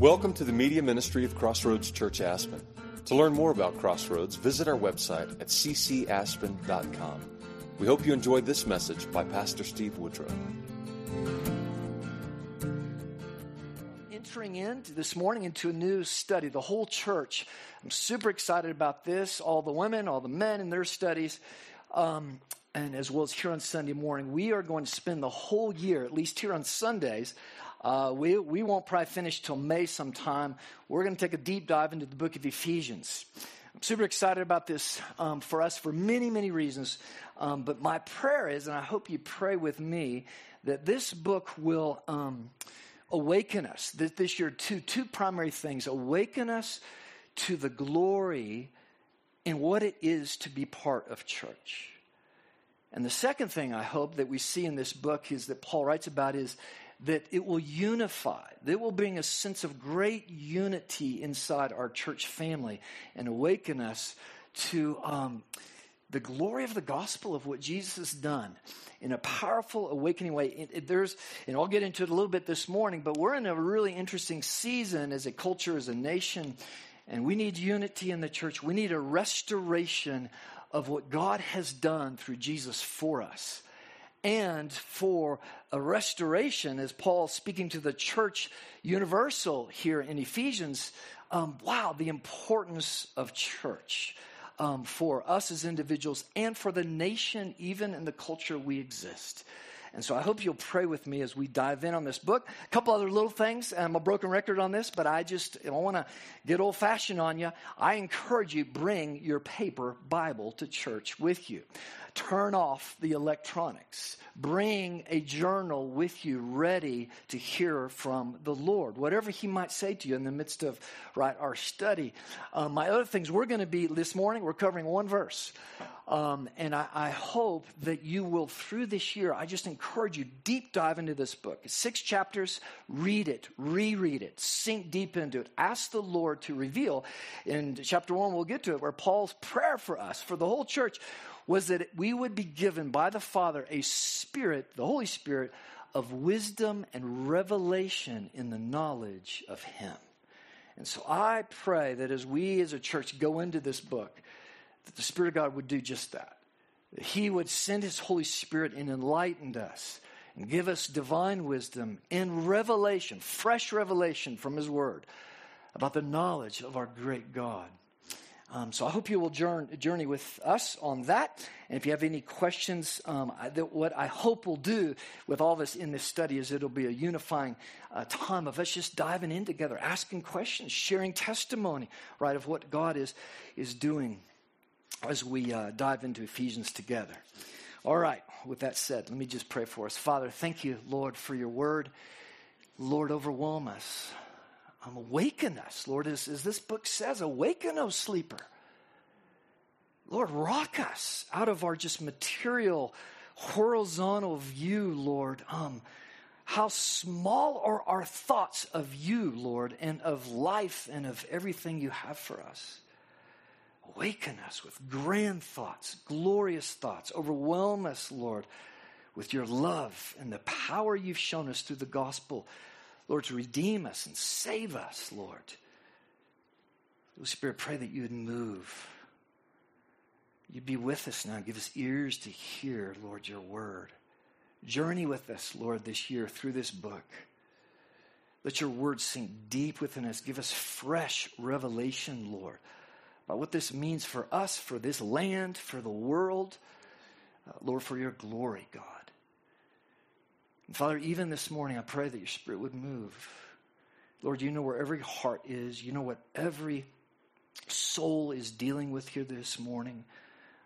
Welcome to the media ministry of Crossroads Church Aspen. To learn more about Crossroads, visit our website at ccaspen.com. We hope you enjoyed this message by Pastor Steve Woodrow. Entering into this morning into a new study, the whole church. I'm super excited about this. All the women, all the men in their studies. Um, and as well as here on Sunday morning, we are going to spend the whole year, at least here on Sundays, uh, we, we won't probably finish till May sometime. We're going to take a deep dive into the book of Ephesians. I'm super excited about this um, for us for many, many reasons. Um, but my prayer is, and I hope you pray with me, that this book will um, awaken us this, this year to two primary things awaken us to the glory in what it is to be part of church. And the second thing I hope that we see in this book is that Paul writes about is that it will unify, that will bring a sense of great unity inside our church family and awaken us to um, the glory of the gospel of what Jesus has done in a powerful awakening way. It, it, there's, and I'll get into it a little bit this morning, but we're in a really interesting season as a culture, as a nation, and we need unity in the church. We need a restoration of what God has done through Jesus for us and for a restoration, as Paul speaking to the church universal here in Ephesians. Um, wow, the importance of church um, for us as individuals and for the nation, even in the culture we exist. And so I hope you'll pray with me as we dive in on this book. A couple other little things. I'm a broken record on this, but I just I want to get old fashioned on you. I encourage you bring your paper Bible to church with you. Turn off the electronics. Bring a journal with you ready to hear from the Lord, whatever He might say to you in the midst of right our study. Um, my other things, we're going to be this morning, we're covering one verse. Um, and I, I, hope that you will, through this year, I just encourage you, deep dive into this book. Six chapters, read it, reread it, sink deep into it. Ask the Lord to reveal. In chapter one, we'll get to it, where Paul's prayer for us, for the whole church, was that we would be given by the Father a spirit, the Holy Spirit, of wisdom and revelation in the knowledge of Him. And so I pray that as we as a church go into this book, that the Spirit of God would do just that. That He would send His Holy Spirit and enlighten us and give us divine wisdom and revelation, fresh revelation from His Word about the knowledge of our great God. Um, so I hope you will journey with us on that. And if you have any questions, um, I, that what I hope we'll do with all of us in this study is it'll be a unifying uh, time of us just diving in together, asking questions, sharing testimony, right, of what God is, is doing as we uh, dive into Ephesians together. All right, with that said, let me just pray for us. Father, thank you, Lord, for your word. Lord, overwhelm us um, awaken us, Lord, as, as this book says, awaken, O sleeper. Lord, rock us out of our just material, horizontal view, Lord. Um, how small are our thoughts of you, Lord, and of life and of everything you have for us. Awaken us with grand thoughts, glorious thoughts. Overwhelm us, Lord, with your love and the power you've shown us through the gospel Lord, to redeem us and save us, Lord. Holy Spirit, pray that you would move. You'd be with us now. Give us ears to hear, Lord, your word. Journey with us, Lord, this year through this book. Let your word sink deep within us. Give us fresh revelation, Lord, about what this means for us, for this land, for the world. Uh, Lord, for your glory, God. And Father, even this morning, I pray that your spirit would move. Lord, you know where every heart is. You know what every soul is dealing with here this morning.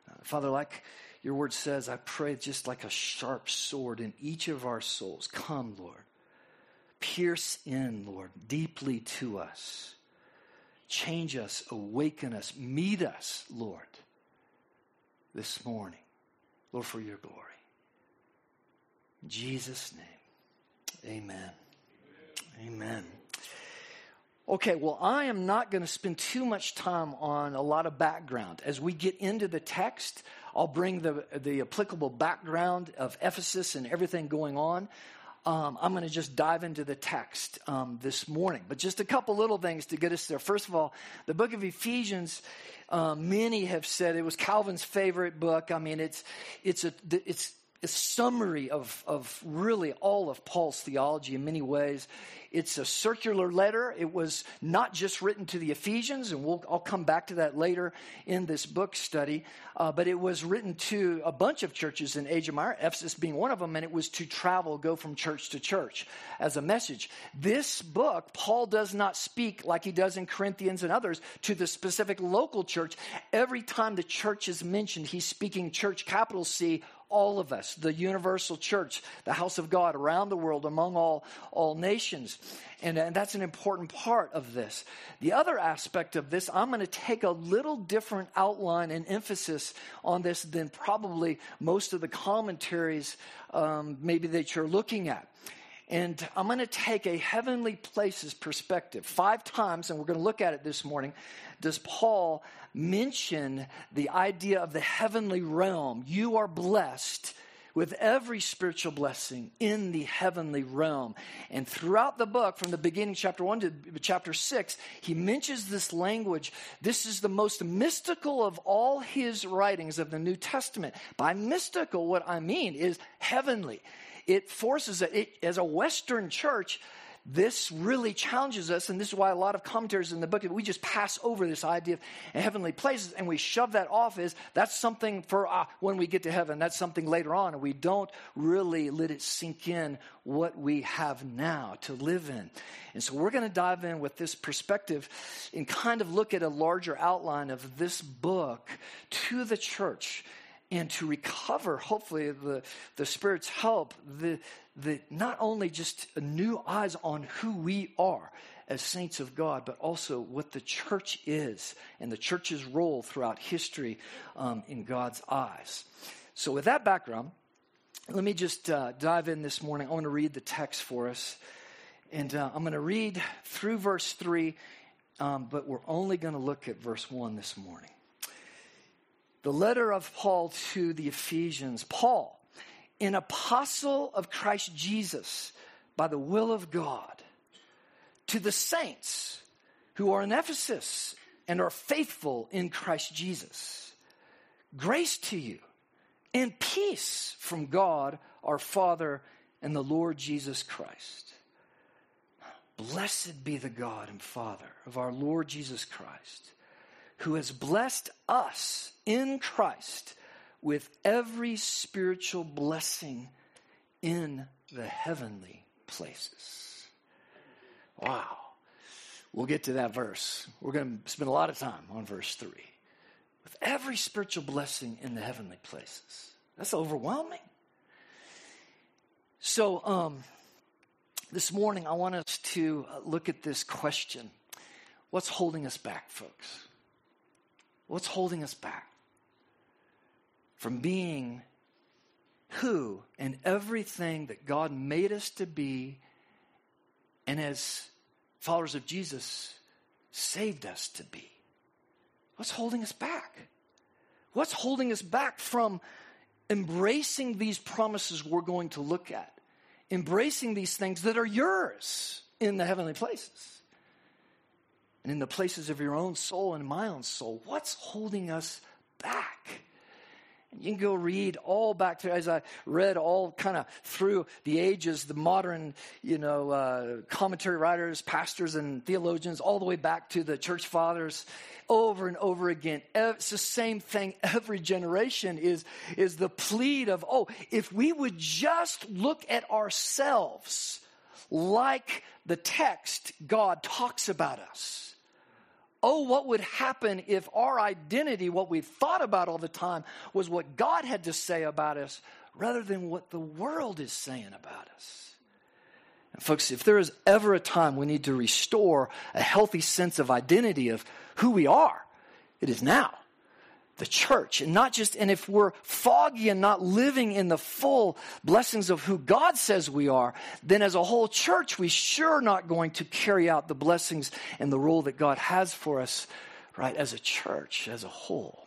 Uh, Father, like your word says, I pray just like a sharp sword in each of our souls. Come, Lord. Pierce in, Lord, deeply to us. Change us, awaken us, meet us, Lord, this morning. Lord, for your glory. Jesus' name, amen. Amen. Okay, well, I am not going to spend too much time on a lot of background. As we get into the text, I'll bring the, the applicable background of Ephesus and everything going on. um, I'm going to just dive into the text um, this morning. But just a couple little things to get us there. First of all, the book of Ephesians. Um, many have said it was Calvin's favorite book. I mean, it's it's a it's a summary of, of really all of Paul's theology in many ways. It's a circular letter. It was not just written to the Ephesians, and we'll, I'll come back to that later in this book study, uh, but it was written to a bunch of churches in Asia Minor, Ephesus being one of them, and it was to travel, go from church to church as a message. This book, Paul does not speak like he does in Corinthians and others to the specific local church. Every time the church is mentioned, he's speaking church, capital C, all of us, the universal church, the house of God around the world, among all, all nations. And, and that's an important part of this. The other aspect of this, I'm going to take a little different outline and emphasis on this than probably most of the commentaries um, maybe that you're looking at. And I'm going to take a heavenly places perspective. Five times, and we're going to look at it this morning, does Paul mention the idea of the heavenly realm. You are blessed with every spiritual blessing in the heavenly realm. And throughout the book, from the beginning, chapter 1 to chapter 6, he mentions this language. This is the most mystical of all his writings of the New Testament. By mystical, what I mean is heavenly it forces it, as a Western church, this really challenges us, and this is why a lot of commentators in the book we just pass over this idea of heavenly places and we shove that off as that's something for uh, when we get to heaven. That's something later on, and we don't really let it sink in what we have now to live in. And so we're going to dive in with this perspective and kind of look at a larger outline of this book to the church and to recover, hopefully, the, the Spirit's help, the, the, not only just new eyes on who we are as saints of God, but also what the church is and the church's role throughout history um, in God's eyes. So, with that background, let me just uh, dive in this morning. I want to read the text for us. And uh, I'm going to read through verse 3, um, but we're only going to look at verse 1 this morning. The letter of Paul to the Ephesians. Paul, an apostle of Christ Jesus by the will of God, to the saints who are in Ephesus and are faithful in Christ Jesus. Grace to you and peace from God our Father and the Lord Jesus Christ. Blessed be the God and Father of our Lord Jesus Christ who has blessed us in Christ with every spiritual blessing in the heavenly places. Wow. We'll get to that verse. We're going to spend a lot of time on verse 3. With every spiritual blessing in the heavenly places. That's overwhelming. So, um, this morning, I want us to look at this question What's holding us back, folks? What's holding us back from being who and everything that God made us to be, and as followers of Jesus, saved us to be? What's holding us back? What's holding us back from embracing these promises we're going to look at? Embracing these things that are yours in the heavenly places and in the places of your own soul and my own soul. What's holding us back? And you can go read all back through, as I read all kind of through the ages, the modern, you know, uh, commentary writers, pastors, and theologians, all the way back to the church fathers, over and over again. It's the same thing every generation is, is the plead of, oh, if we would just look at ourselves like the text God talks about us oh, what would happen if our identity, what we thought about all the time, was what God had to say about us rather than what the world is saying about us? And folks, if there is ever a time we need to restore a healthy sense of identity of who we are, it is now the church and not just and if we're foggy and not living in the full blessings of who God says we are then as a whole church we sure not going to carry out the blessings and the role that God has for us right as a church as a whole.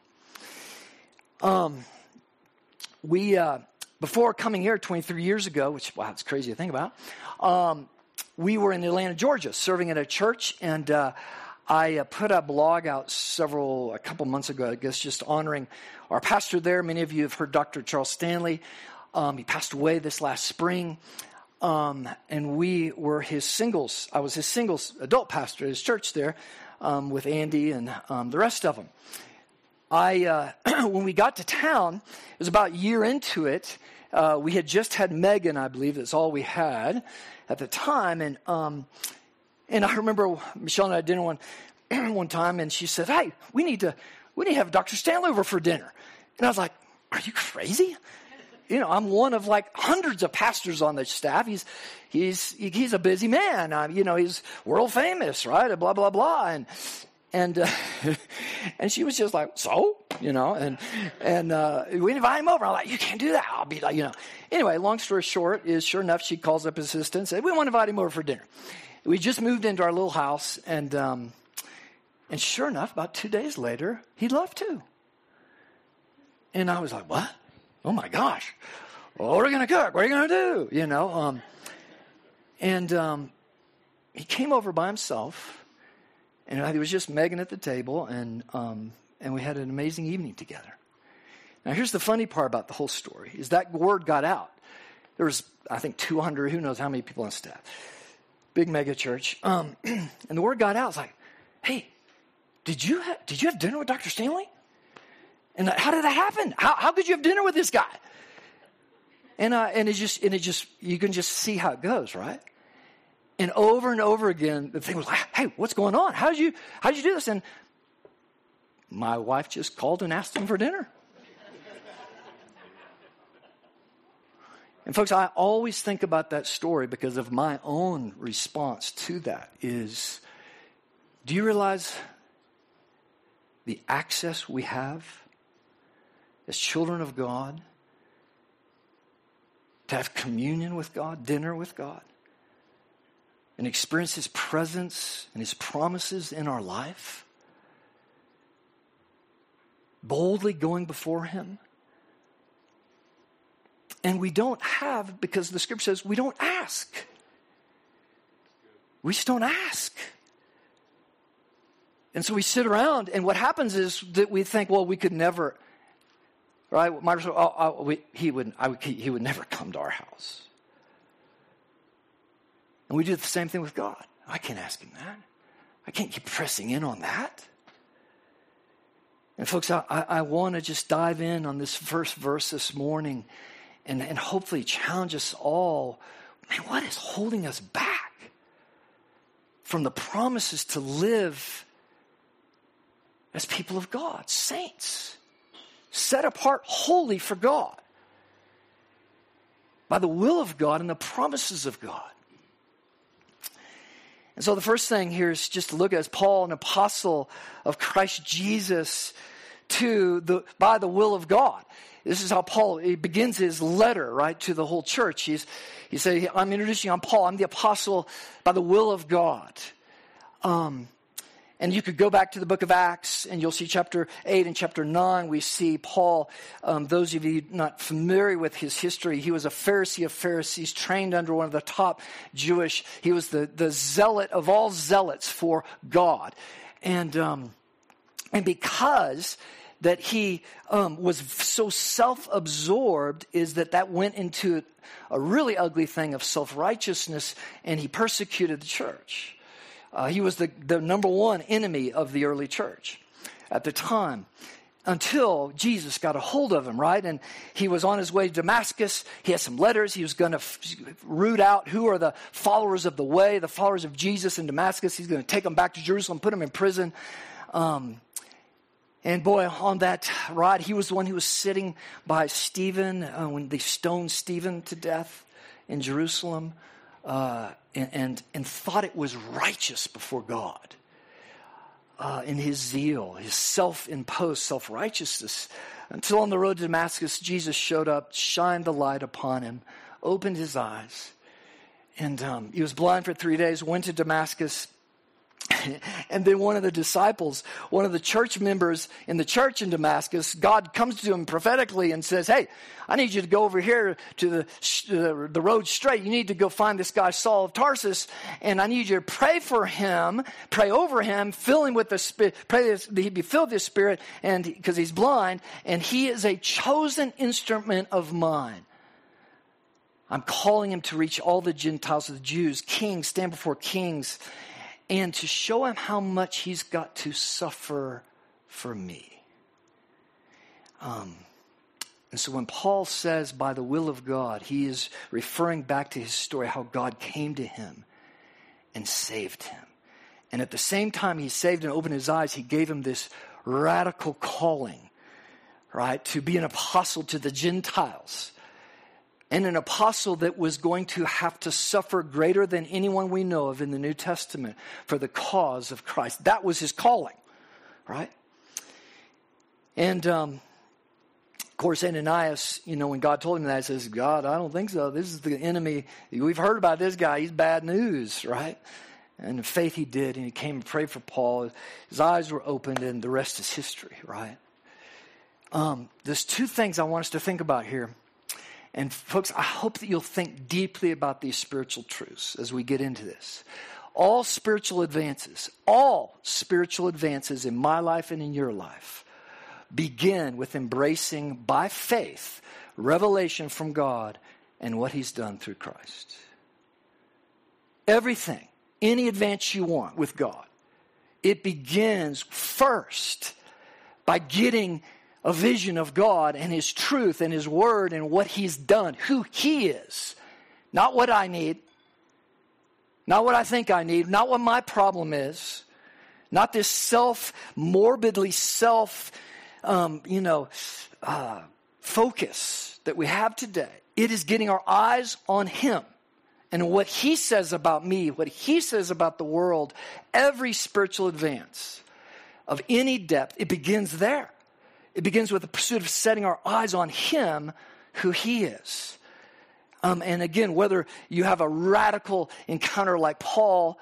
Um we uh before coming here 23 years ago, which, wow, it's crazy to think about, um, we were in Atlanta, Georgia, serving at a church, and uh, I uh, put a blog out several, a couple months ago, I guess, just honoring our pastor there. Many of you have heard Dr. Charles Stanley. Um, he passed away this last spring. Um, and we were his singles. I was his singles adult pastor at his church there um, with Andy and um, the rest of them. I, uh, when we got to town, it was about a year into it. Uh, we had just had Megan, I believe, that's all we had at the time. And, um, and I remember Michelle and I had dinner one, one time, and she said, Hey, we need to, we need to have Dr. Stanley over for dinner. And I was like, Are you crazy? you know, I'm one of like hundreds of pastors on the staff. He's, he's, he's a busy man. Uh, you know, he's world famous, right? Blah, blah, blah. And, and, uh, and she was just like, so, you know, and, and, uh, we invite him over. I'm like, you can't do that. I'll be like, you know, anyway, long story short is sure enough, she calls up his assistant and said, we want to invite him over for dinner. We just moved into our little house and, um, and sure enough, about two days later, he left too. And I was like, what? oh my gosh, what are we to cook? What are you to do? You know, um, and um, he came over by himself, and it was just Megan at the table, and um, and we had an amazing evening together. Now, here's the funny part about the whole story: is that word got out. There was, I think, 200, who knows how many people on staff, big mega church, um, and the word got out. It's like, hey, did you have, did you have dinner with Dr. Stanley? And how did that happen? How, how could you have dinner with this guy? And, uh, and it just, and it just, you can just see how it goes, right? And over and over again, the thing was like, hey, what's going on? How did you, how did you do this? And my wife just called and asked him for dinner. And folks, I always think about that story because of my own response to that is, do you realize the access we have as children of God, to have communion with God, dinner with God, and experience His presence and His promises in our life, boldly going before Him. And we don't have, because the scripture says we don't ask. We just don't ask. And so we sit around, and what happens is that we think, well, we could never Right? Microsoft, oh, oh, we, he, would, would, he would never come to our house. And we do the same thing with God. I can't ask him that. I can't keep pressing in on that. And folks, I, I want to just dive in on this first verse this morning and, and hopefully challenge us all. Man, what is holding us back from the promises to live as people of God, saints? set apart wholly for God by the will of God and the promises of God. And so the first thing here is just to look at as Paul, an apostle of Christ Jesus, to the by the will of God. This is how Paul he begins his letter, right, to the whole church. He's he said, I'm introducing you, I'm Paul, I'm the apostle by the will of God. Um, and you could go back to the book of Acts and you'll see chapter 8 and chapter 9. We see Paul, um, those of you not familiar with his history, he was a Pharisee of Pharisees, trained under one of the top Jewish, he was the, the zealot of all zealots for God. And, um, and because that he um, was so self-absorbed is that that went into a really ugly thing of self-righteousness and he persecuted the church uh, he was the, the number one enemy of the early church at the time until Jesus got a hold of him, right? And he was on his way to Damascus. He had some letters. He was going to f- root out who are the followers of the way, the followers of Jesus in Damascus. He's going to take them back to Jerusalem, put them in prison. Um, and boy, on that ride, he was the one who was sitting by Stephen uh, when they stoned Stephen to death in Jerusalem uh, and, and, and, thought it was righteous before God. Uh, in his zeal, his self imposed self righteousness. Until on the road to Damascus, Jesus showed up, shined the light upon him, opened his eyes. And um, he was blind for three days, went to Damascus, and then one of the disciples, one of the church members in the church in Damascus, God comes to him prophetically and says, Hey, I need you to go over here to the, uh, the road straight. You need to go find this guy, Saul of Tarsus, and I need you to pray for him, pray over him, fill him with the Spirit, pray that he be filled with the Spirit, and because he's blind, and he is a chosen instrument of mine. I'm calling him to reach all the Gentiles, the Jews, kings, stand before kings, and to show him how much he's got to suffer for me. Um, and so when Paul says, by the will of God, he is referring back to his story, how God came to him and saved him. And at the same time he saved and opened his eyes, he gave him this radical calling, right, to be an apostle to the Gentiles and an apostle that was going to have to suffer greater than anyone we know of in the New Testament for the cause of Christ. That was his calling, right? And um, of course, Ananias, you know, when God told him that, he says, God, I don't think so. This is the enemy. We've heard about this guy. He's bad news, right? And in faith he did, and he came and prayed for Paul. His eyes were opened, and the rest is history, right? Um, there's two things I want us to think about here. And folks, I hope that you'll think deeply about these spiritual truths as we get into this. All spiritual advances, all spiritual advances in my life and in your life begin with embracing by faith revelation from God and what He's done through Christ. Everything, any advance you want with God, it begins first by getting a vision of God and His truth and His Word and what He's done, who He is. Not what I need, not what I think I need, not what my problem is, not this self, morbidly self, um, you know, uh, focus that we have today. It is getting our eyes on Him and what He says about me, what He says about the world, every spiritual advance of any depth, it begins there. It begins with the pursuit of setting our eyes on Him, who He is. Um, and again, whether you have a radical encounter like Paul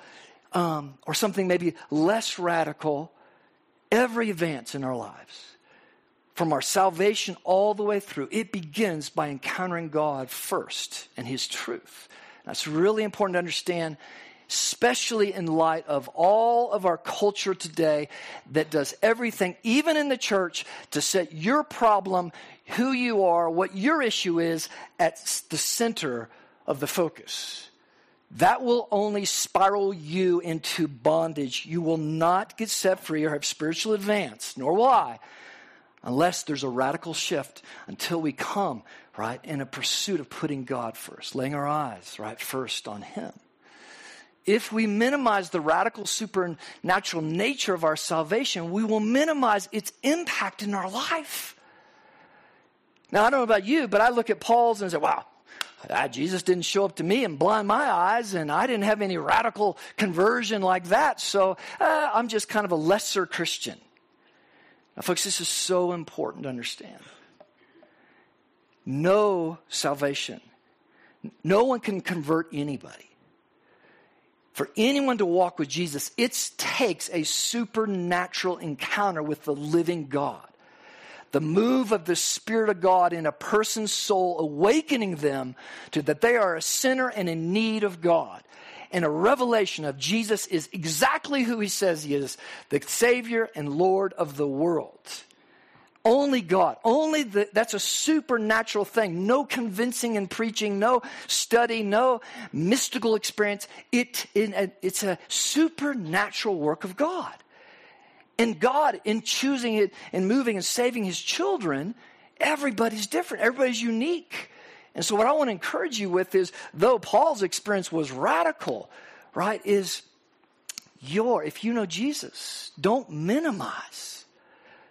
um, or something maybe less radical, every advance in our lives, from our salvation all the way through, it begins by encountering God first and His truth. That's really important to understand especially in light of all of our culture today that does everything, even in the church, to set your problem, who you are, what your issue is, at the center of the focus. That will only spiral you into bondage. You will not get set free or have spiritual advance, nor will I, unless there's a radical shift until we come, right, in a pursuit of putting God first, laying our eyes, right, first on Him if we minimize the radical supernatural nature of our salvation, we will minimize its impact in our life. Now, I don't know about you, but I look at Paul's and say, wow, ah, Jesus didn't show up to me and blind my eyes, and I didn't have any radical conversion like that, so uh, I'm just kind of a lesser Christian. Now, folks, this is so important to understand. No salvation. No one can convert anybody. For anyone to walk with Jesus, it takes a supernatural encounter with the living God. The move of the Spirit of God in a person's soul, awakening them to that they are a sinner and in need of God. And a revelation of Jesus is exactly who he says he is the Savior and Lord of the world. Only God. Only the, that's a supernatural thing. No convincing and preaching, no study, no mystical experience. It, it, it's a supernatural work of God. And God, in choosing it and moving and saving his children, everybody's different. Everybody's unique. And so, what I want to encourage you with is though Paul's experience was radical, right, is your, if you know Jesus, don't minimize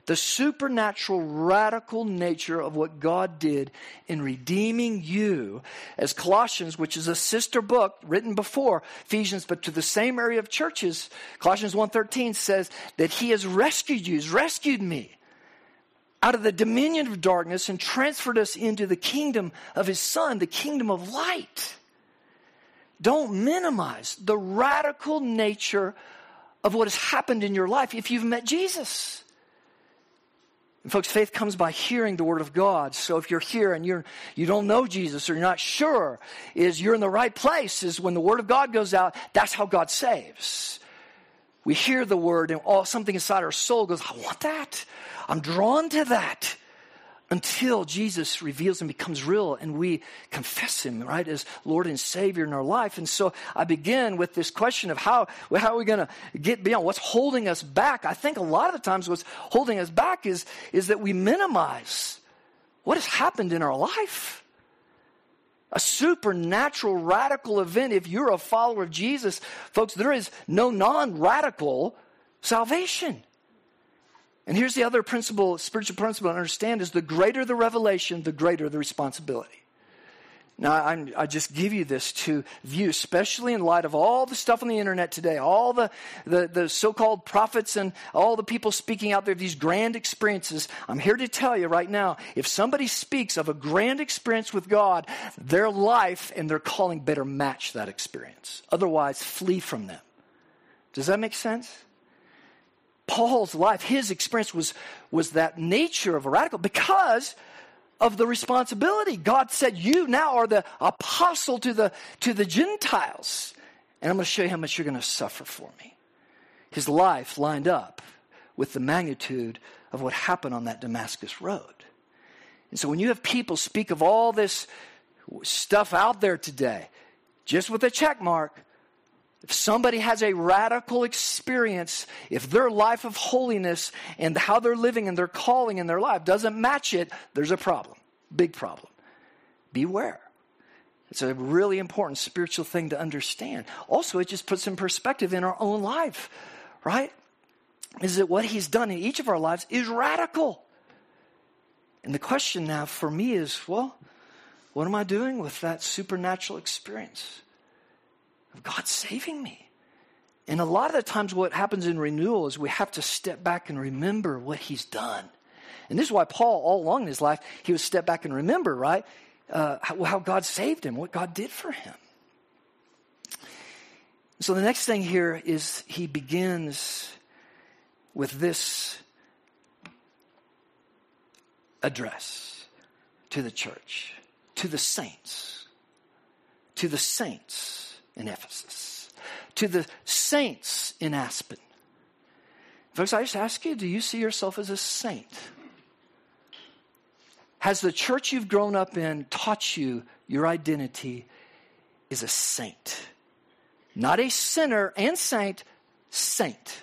the supernatural, radical nature of what God did in redeeming you as Colossians, which is a sister book written before Ephesians, but to the same area of churches. Colossians 1.13 says that he has rescued you, he's rescued me out of the dominion of darkness and transferred us into the kingdom of his son, the kingdom of light. Don't minimize the radical nature of what has happened in your life if you've met Jesus. And folks, faith comes by hearing the word of God. So if you're here and you're you don't know Jesus or you're not sure, is you're in the right place, is when the word of God goes out, that's how God saves. We hear the word and all something inside our soul goes, I want that. I'm drawn to that until Jesus reveals and becomes real and we confess him, right, as Lord and Savior in our life. And so I begin with this question of how, how are we going to get beyond what's holding us back? I think a lot of the times what's holding us back is, is that we minimize what has happened in our life. A supernatural radical event. If you're a follower of Jesus, folks, there is no non radical salvation. And here's the other principle, spiritual principle to understand is the greater the revelation, the greater the responsibility. Now, I'm, i just give you this to view, especially in light of all the stuff on the internet today, all the, the, the so called prophets and all the people speaking out there, these grand experiences. I'm here to tell you right now if somebody speaks of a grand experience with God, their life and their calling better match that experience. Otherwise, flee from them. Does that make sense? Paul's life, his experience was, was that nature of a radical because of the responsibility. God said, You now are the apostle to the, to the Gentiles. And I'm going to show you how much you're going to suffer for me. His life lined up with the magnitude of what happened on that Damascus road. And so when you have people speak of all this stuff out there today, just with a check mark, if somebody has a radical experience, if their life of holiness and how they're living and their calling in their life doesn't match it, there's a problem. Big problem. Beware. It's a really important spiritual thing to understand. Also, it just puts in perspective in our own life, right? Is that what he's done in each of our lives is radical. And the question now for me is well, what am I doing with that supernatural experience? Of God saving me. And a lot of the times, what happens in renewal is we have to step back and remember what He's done. And this is why Paul, all along in his life, he would step back and remember, right, uh, how, how God saved him, what God did for him. So the next thing here is he begins with this address to the church, to the saints, to the saints in Ephesus, to the saints in Aspen. Folks, I just ask you do you see yourself as a saint? Has the church you've grown up in taught you your identity is a saint? Not a sinner and saint, saint.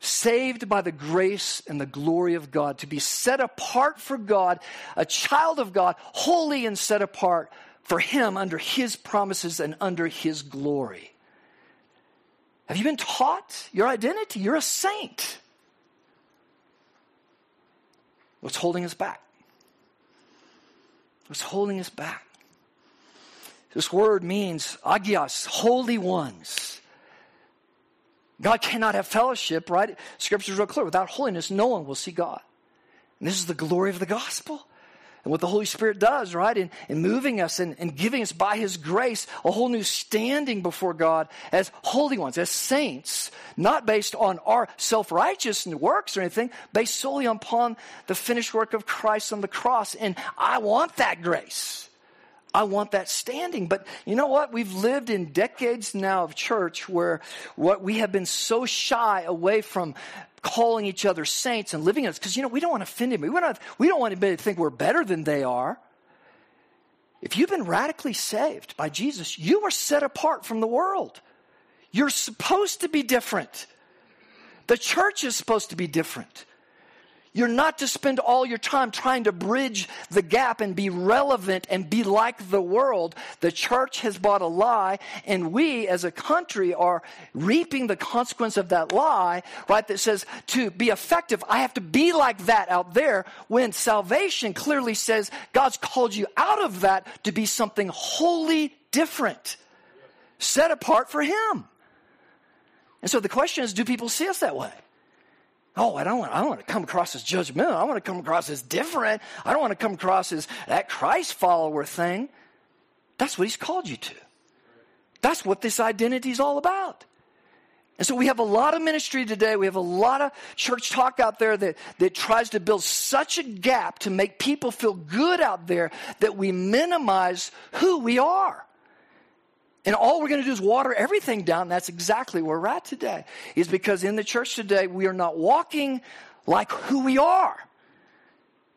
Saved by the grace and the glory of God, to be set apart for God, a child of God, holy and set apart for Him under His promises and under His glory. Have you been taught your identity? You're a saint. What's holding us back? What's holding us back? This word means agios, holy ones. God cannot have fellowship, right? Scripture is real clear. Without holiness, no one will see God. And this is the glory of the gospel and what the Holy Spirit does, right? In, in moving us and, and giving us by His grace a whole new standing before God as holy ones, as saints, not based on our self righteous works or anything, based solely upon the finished work of Christ on the cross. And I want that grace. I want that standing. But you know what? We've lived in decades now of church where what we have been so shy away from calling each other saints and living in us because you know we don't want to offend anybody. We don't, we don't want anybody to think we're better than they are. If you've been radically saved by Jesus, you are set apart from the world. You're supposed to be different. The church is supposed to be different. You're not to spend all your time trying to bridge the gap and be relevant and be like the world. The church has bought a lie, and we as a country are reaping the consequence of that lie, right? That says to be effective, I have to be like that out there when salvation clearly says God's called you out of that to be something wholly different, set apart for Him. And so the question is do people see us that way? Oh, I don't want, I don't want to come across as judgmental. I want to come across as different. I don't want to come across as that Christ follower thing. That's what he's called you to. That's what this identity is all about. And so we have a lot of ministry today. We have a lot of church talk out there that, that tries to build such a gap to make people feel good out there that we minimize who we are. And all we're going to do is water everything down. That's exactly where we're at today. Is because in the church today, we are not walking like who we are.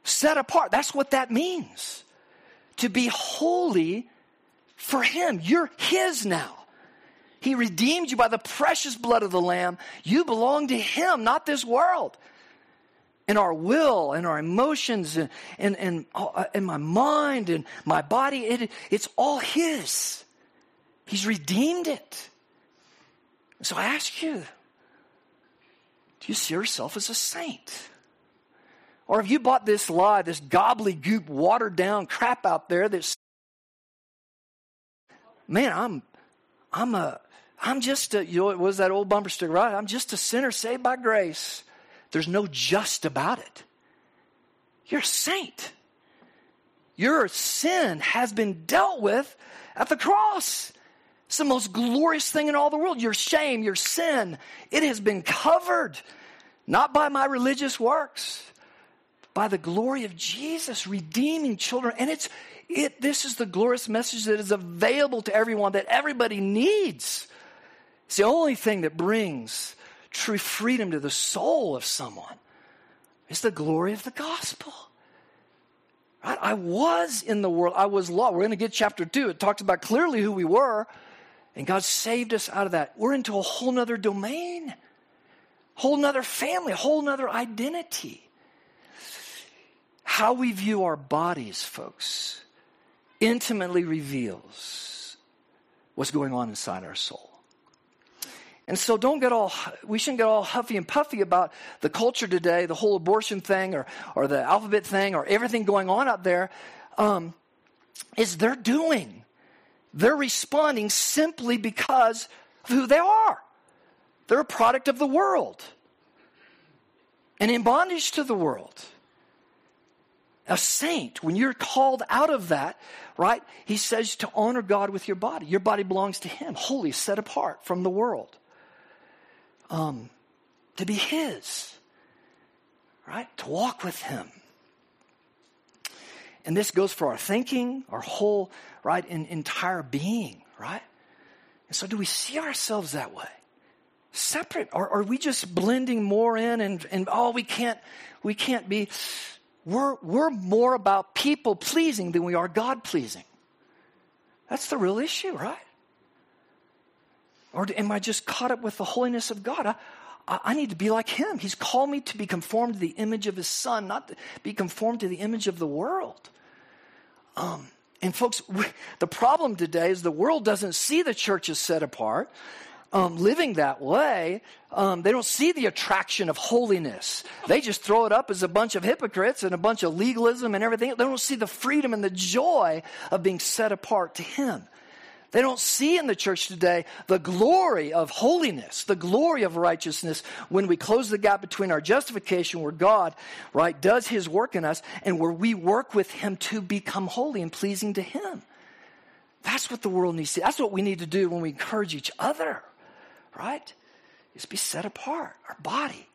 Set apart. That's what that means. To be holy for Him. You're His now. He redeemed you by the precious blood of the Lamb. You belong to Him, not this world. And our will and our emotions and, and, and, uh, and my mind and my body, it, it's all His. He's redeemed it. So I ask you, do you see yourself as a saint? Or have you bought this lie, this gobbledygook, watered down crap out there that's, man, I'm, I'm a, I'm just a, you know, it was that old bumper sticker, right? I'm just a sinner saved by grace. There's no just about it. You're a saint. Your sin has been dealt with at the cross. It's the most glorious thing in all the world. Your shame, your sin, it has been covered, not by my religious works, by the glory of Jesus redeeming children. And it's, it, this is the glorious message that is available to everyone that everybody needs. It's the only thing that brings true freedom to the soul of someone. It's the glory of the gospel. Right? I was in the world. I was lost. We're going to get chapter two. It talks about clearly who we were. And God saved us out of that. We're into a whole nother domain, whole nother family, whole nother identity. How we view our bodies, folks, intimately reveals what's going on inside our soul. And so don't get all, we shouldn't get all huffy and puffy about the culture today, the whole abortion thing or, or the alphabet thing or everything going on out there. Um, is they're doing. They're responding simply because of who they are. They're a product of the world and in bondage to the world. A saint, when you're called out of that, right, he says to honor God with your body. Your body belongs to him, holy, set apart from the world. Um, to be his, right? To walk with him. And this goes for our thinking, our whole, right, in, entire being, right? And so do we see ourselves that way? Separate? Or are we just blending more in and, and oh, we can't, we can't be, we're, we're more about people pleasing than we are God pleasing. That's the real issue, right? Or am I just caught up with the holiness of God? I, I need to be like him. He's called me to be conformed to the image of his son, not to be conformed to the image of the world. Um, and folks, we, the problem today is the world doesn't see the church as set apart. Um, living that way, um, they don't see the attraction of holiness. They just throw it up as a bunch of hypocrites and a bunch of legalism and everything. They don't see the freedom and the joy of being set apart to Him. They don't see in the church today the glory of holiness, the glory of righteousness when we close the gap between our justification where God, right, does his work in us and where we work with him to become holy and pleasing to him. That's what the world needs to. That's what we need to do when we encourage each other, right? Is be set apart, our body.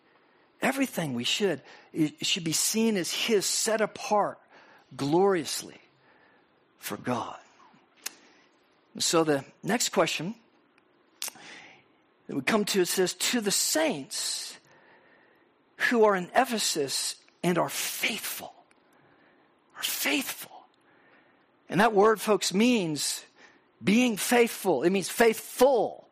Everything we should, it should be seen as his set apart gloriously for God. So the next question that we come to it says, To the saints who are in Ephesus and are faithful. Are faithful. And that word, folks, means being faithful. It means faithful.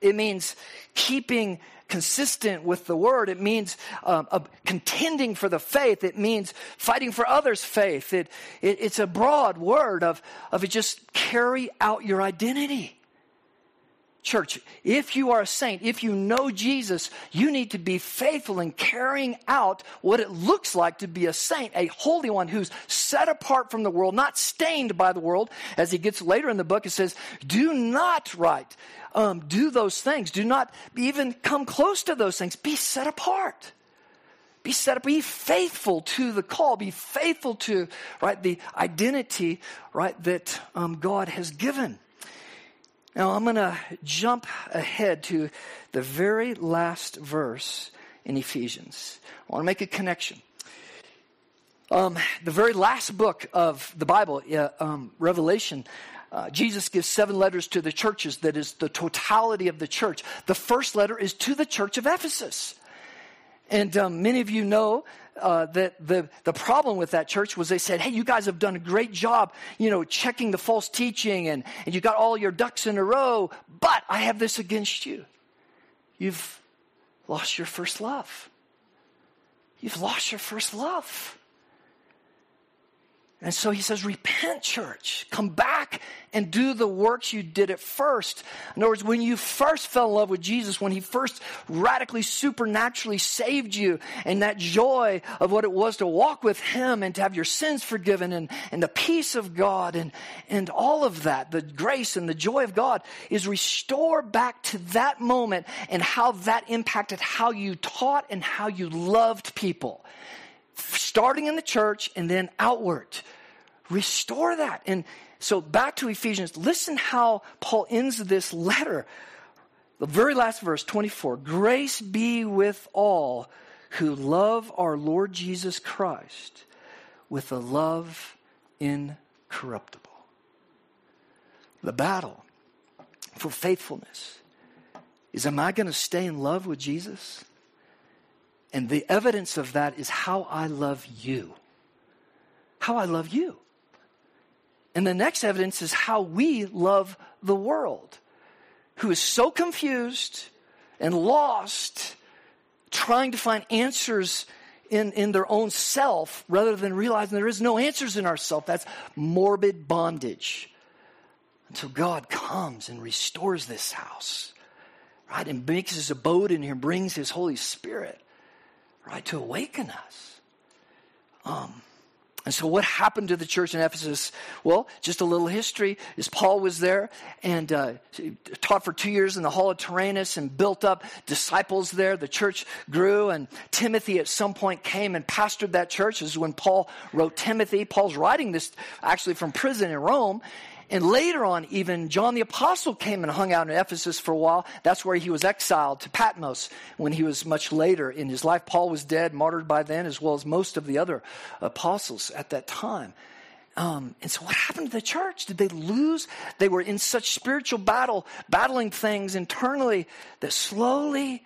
It means keeping consistent with the word. It means um, uh, contending for the faith. It means fighting for others' faith. It, it, it's a broad word of, of just carry out your identity. Church, if you are a saint, if you know Jesus, you need to be faithful in carrying out what it looks like to be a saint, a holy one who's set apart from the world, not stained by the world. As he gets later in the book, it says, Do not write, um, do those things. Do not even come close to those things. Be set apart. Be set up. Be faithful to the call. Be faithful to right the identity right that um, God has given. Now I'm going to jump ahead to the very last verse in Ephesians. I want to make a connection. Um, the very last book of the Bible, uh, um, Revelation, uh, Jesus gives seven letters to the churches that is the totality of the church. The first letter is to the church of Ephesus. And um, many of you know uh, that the, the problem with that church was they said, hey, you guys have done a great job, you know, checking the false teaching and, and you got all your ducks in a row, but I have this against you. You've lost your first love. You've lost your first love. And so he says, repent, church. Come back and do the works you did at first. In other words, when you first fell in love with Jesus, when he first radically, supernaturally saved you, and that joy of what it was to walk with him and to have your sins forgiven and, and the peace of God and, and all of that, the grace and the joy of God is restored back to that moment and how that impacted how you taught and how you loved people starting in the church and then outward. Restore that. And so back to Ephesians, listen how Paul ends this letter. The very last verse, 24 Grace be with all who love our Lord Jesus Christ with a love incorruptible. The battle for faithfulness is am I going to stay in love with Jesus? And the evidence of that is how I love you. How I love you. And the next evidence is how we love the world, who is so confused and lost, trying to find answers in, in their own self rather than realizing there is no answers in ourself. That's morbid bondage. Until God comes and restores this house, right? And makes his abode in here, brings his Holy Spirit right, to awaken us. Um, and so, what happened to the church in Ephesus? Well, just a little history is Paul was there and uh, taught for two years in the Hall of Tyrannus and built up disciples there. The church grew, and Timothy at some point came and pastored that church. This is when Paul wrote Timothy. Paul's writing this actually from prison in Rome. And later on, even John the Apostle came and hung out in Ephesus for a while. That's where he was exiled to Patmos when he was much later in his life. Paul was dead, martyred by then, as well as most of the other apostles at that time. Um, and so, what happened to the church? Did they lose? They were in such spiritual battle, battling things internally that slowly,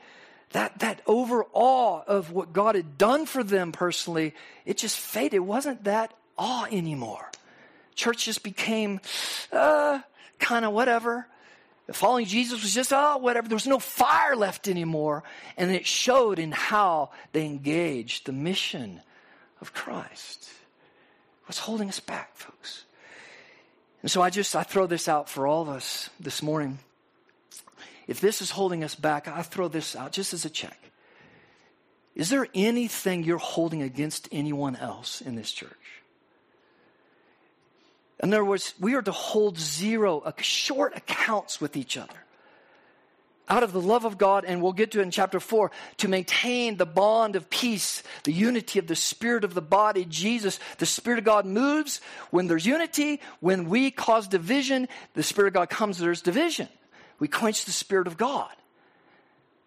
that, that overawe of what God had done for them personally, it just faded. It wasn't that awe anymore church just became uh, kind of whatever. Following Jesus was just, oh, whatever. There was no fire left anymore. And it showed in how they engaged the mission of Christ. What's holding us back, folks? And so I just, I throw this out for all of us this morning. If this is holding us back, I throw this out just as a check. Is there anything you're holding against anyone else in this church? In other words, we are to hold zero, short accounts with each other. Out of the love of God, and we'll get to it in chapter 4, to maintain the bond of peace, the unity of the Spirit of the body, Jesus, the Spirit of God moves when there's unity. When we cause division, the Spirit of God comes, there's division. We quench the Spirit of God.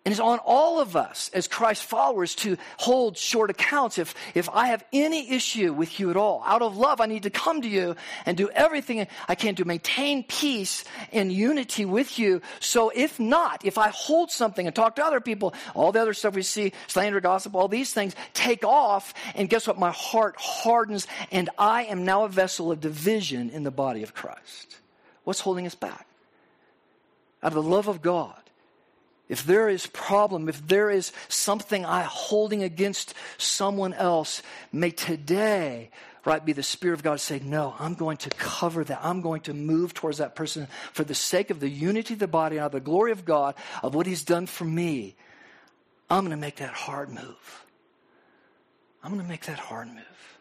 And it's on all of us as Christ followers to hold short accounts. If, if I have any issue with you at all, out of love, I need to come to you and do everything I can to maintain peace and unity with you. So if not, if I hold something and talk to other people, all the other stuff we see, slander, gossip, all these things take off. And guess what? My heart hardens and I am now a vessel of division in the body of Christ. What's holding us back? Out of the love of God if there is problem, if there is something I holding against someone else, may today, right, be the Spirit of God say, no, I'm going to cover that. I'm going to move towards that person for the sake of the unity of the body and of the glory of God, of what He's done for me. I'm going to make that hard move. I'm going to make that hard move.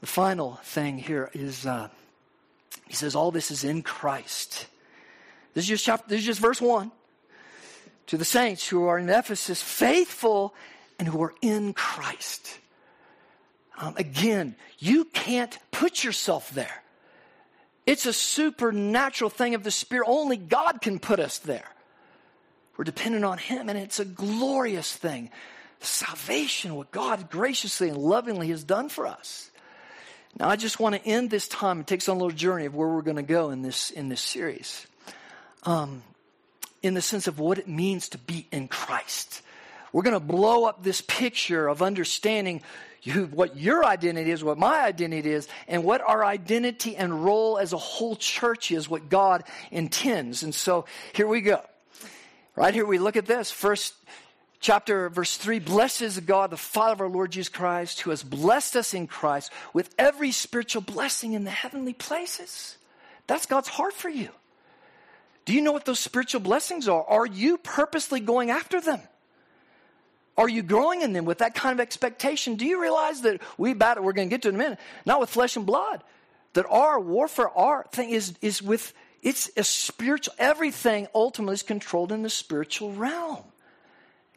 The final thing here is, uh, he says, all this is in Christ. This is just chapter, this is just verse 1. To the saints who are in Ephesus, faithful and who are in Christ. Um, again, you can't put yourself there. It's a supernatural thing of the Spirit. Only God can put us there. We're dependent on Him, and it's a glorious thing. Salvation, what God graciously and lovingly has done for us. Now, I just want to end this time and take us on a little journey of where we're going to go in this in this series, um, in the sense of what it means to be in Christ. We're going to blow up this picture of understanding who, what your identity is, what my identity is, and what our identity and role as a whole church is, what God intends. And so here we go. Right here we look at this. First chapter, verse 3 Blessed is God, the Father of our Lord Jesus Christ, who has blessed us in Christ with every spiritual blessing in the heavenly places. That's God's heart for you. Do you know what those spiritual blessings are? Are you purposely going after them? Are you growing in them with that kind of expectation? Do you realize that we battle, we're going to get to in a minute, not with flesh and blood, that our warfare, our thing is, is with, it's a spiritual, everything ultimately is controlled in the spiritual realm.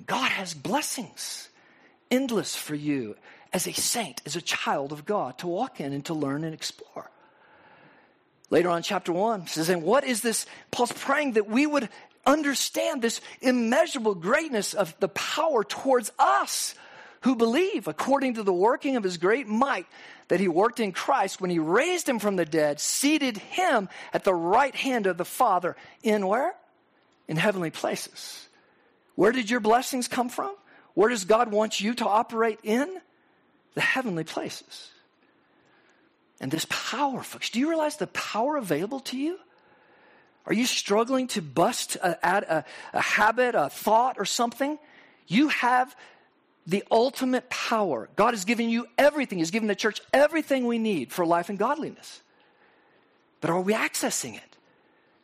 God has blessings, endless for you as a saint, as a child of God to walk in and to learn and explore. Later on, chapter 1 says, And what is this? Paul's praying that we would understand this immeasurable greatness of the power towards us who believe according to the working of his great might that he worked in Christ when he raised him from the dead, seated him at the right hand of the Father in where? In heavenly places. Where did your blessings come from? Where does God want you to operate in? The heavenly places. And this power, folks, do you realize the power available to you? Are you struggling to bust a, a, a habit, a thought, or something? You have the ultimate power. God has given you everything. He's given the church everything we need for life and godliness. But are we accessing it?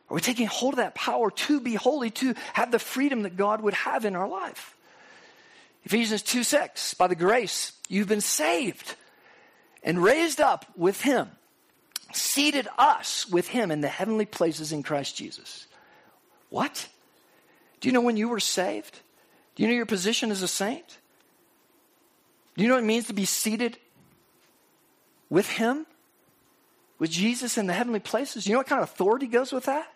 Are we taking hold of that power to be holy, to have the freedom that God would have in our life? Ephesians 2 6, by the grace you've been saved and raised up with Him seated us with him in the heavenly places in Christ Jesus. What? Do you know when you were saved? Do you know your position as a saint? Do you know what it means to be seated with him? With Jesus in the heavenly places? Do you know what kind of authority goes with that?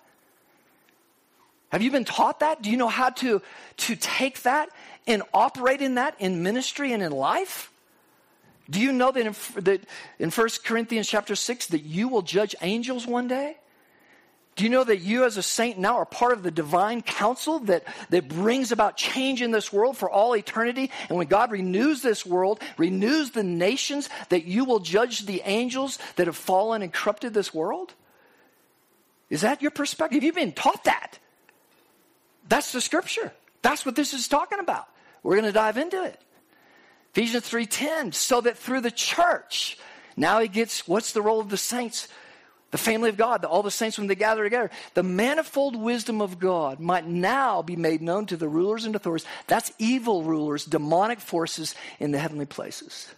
Have you been taught that? Do you know how to, to take that and operate in that in ministry and in life? Do you know that in, that in 1 Corinthians chapter 6 that you will judge angels one day? Do you know that you as a saint now are part of the divine council that, that brings about change in this world for all eternity? And when God renews this world, renews the nations, that you will judge the angels that have fallen and corrupted this world? Is that your perspective? Have You've been taught that. That's the scripture. That's what this is talking about. We're going to dive into it. Ephesians 3:10, so that through the church, now he gets what's the role of the saints? The family of God, all the saints when they gather together, the manifold wisdom of God might now be made known to the rulers and authorities. That's evil rulers, demonic forces in the heavenly places.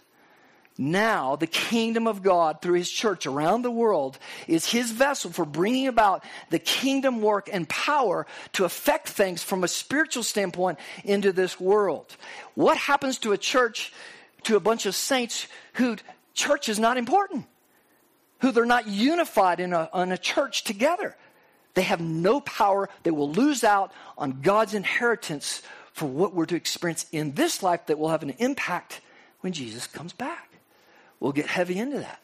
Now, the kingdom of God through his church around the world is his vessel for bringing about the kingdom work and power to affect things from a spiritual standpoint into this world. What happens to a church, to a bunch of saints who church is not important, who they're not unified in a, in a church together? They have no power. They will lose out on God's inheritance for what we're to experience in this life that will have an impact when Jesus comes back. We'll get heavy into that.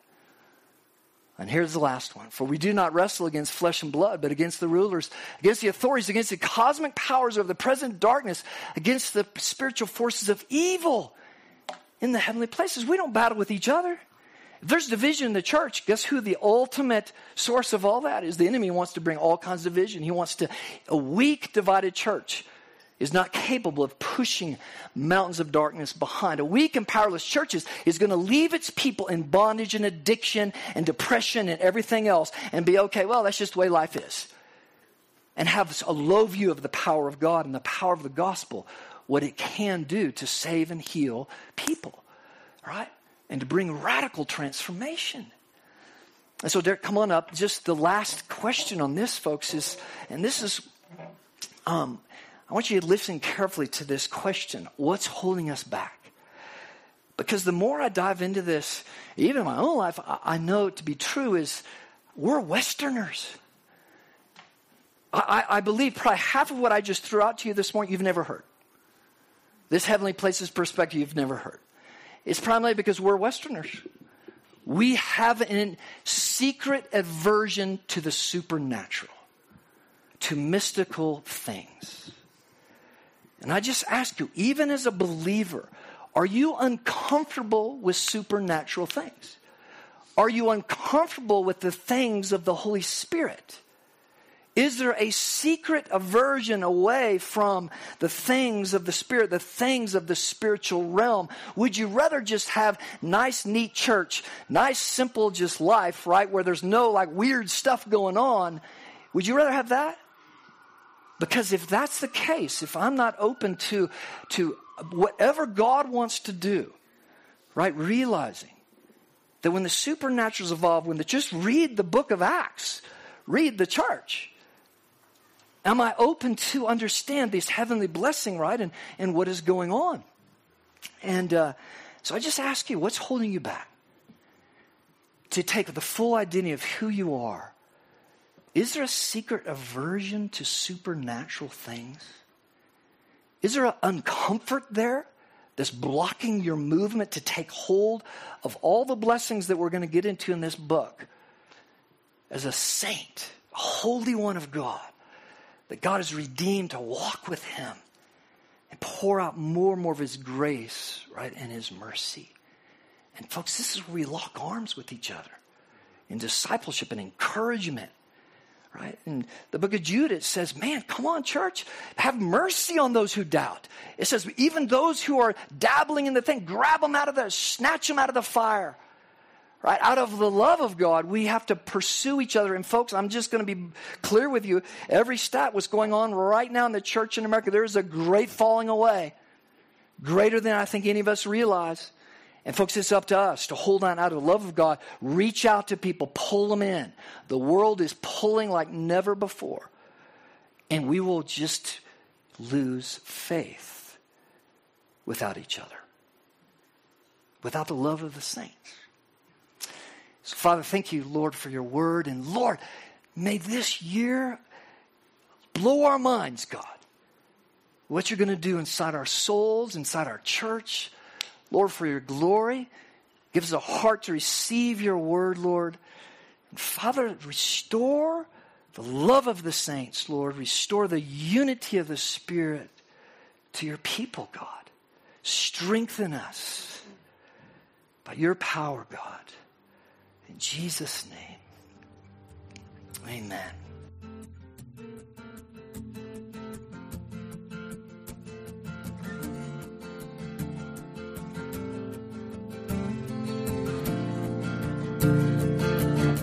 And here's the last one. For we do not wrestle against flesh and blood, but against the rulers, against the authorities, against the cosmic powers of the present darkness, against the spiritual forces of evil in the heavenly places. We don't battle with each other. If there's division in the church, guess who the ultimate source of all that is? The enemy wants to bring all kinds of division. He wants to, a weak, divided church is not capable of pushing mountains of darkness behind. A weak and powerless church is, is going to leave its people in bondage and addiction and depression and everything else and be okay, well, that's just the way life is. And have a low view of the power of God and the power of the gospel, what it can do to save and heal people, right? And to bring radical transformation. And so, Derek, come on up. Just the last question on this, folks, is, and this is, um, I want you to listen carefully to this question What's holding us back? Because the more I dive into this, even in my own life, I know to be true is We're Westerners. I, I, believe probably half of what I just threw out to you this morning you've never heard. This heavenly places perspective you've never heard. It's primarily because we're Westerners. We have a secret aversion to the supernatural, to mystical things. And I just ask you, even as a believer, are you uncomfortable with supernatural things? Are you uncomfortable with the things of the Holy Spirit? Is there a secret aversion away from the things of the Spirit, the things of the spiritual realm? Would you rather just have nice, neat church, nice, simple, just life, right, where there's no like weird stuff going on? Would you rather have that? Because if that's the case, if I'm not open to, to whatever God wants to do, right, realizing that when the supernaturals evolve, when the, just read the book of Acts, read the church Am I open to understand this heavenly blessing, right? And, and what is going on? And uh, so I just ask you, what's holding you back? To take the full identity of who you are. Is there a secret aversion to supernatural things? Is there an uncomfort there that's blocking your movement to take hold of all the blessings that we're going to get into in this book? As a saint, a holy one of God, that God is redeemed to walk with Him and pour out more and more of His grace, right, and His mercy. And folks, this is where we lock arms with each other in discipleship and encouragement. Right? In the book of Jude, it says, Man, come on, church, have mercy on those who doubt. It says, even those who are dabbling in the thing, grab them out of the, snatch them out of the fire right? Out of the love of God, we have to pursue each other. And folks, I'm just going to be clear with you. Every stat, what's going on right now in the church in America, there's a great falling away, greater than I think any of us realize. And folks, it's up to us to hold on out of the love of God, reach out to people, pull them in. The world is pulling like never before. And we will just lose faith without each other, without the love of the saints. So, Father, thank you, Lord, for your word. And Lord, may this year blow our minds, God. What you're going to do inside our souls, inside our church. Lord, for your glory. Give us a heart to receive your word, Lord. And Father, restore the love of the saints, Lord. Restore the unity of the Spirit to your people, God. Strengthen us by your power, God. In Jesus' name, amen.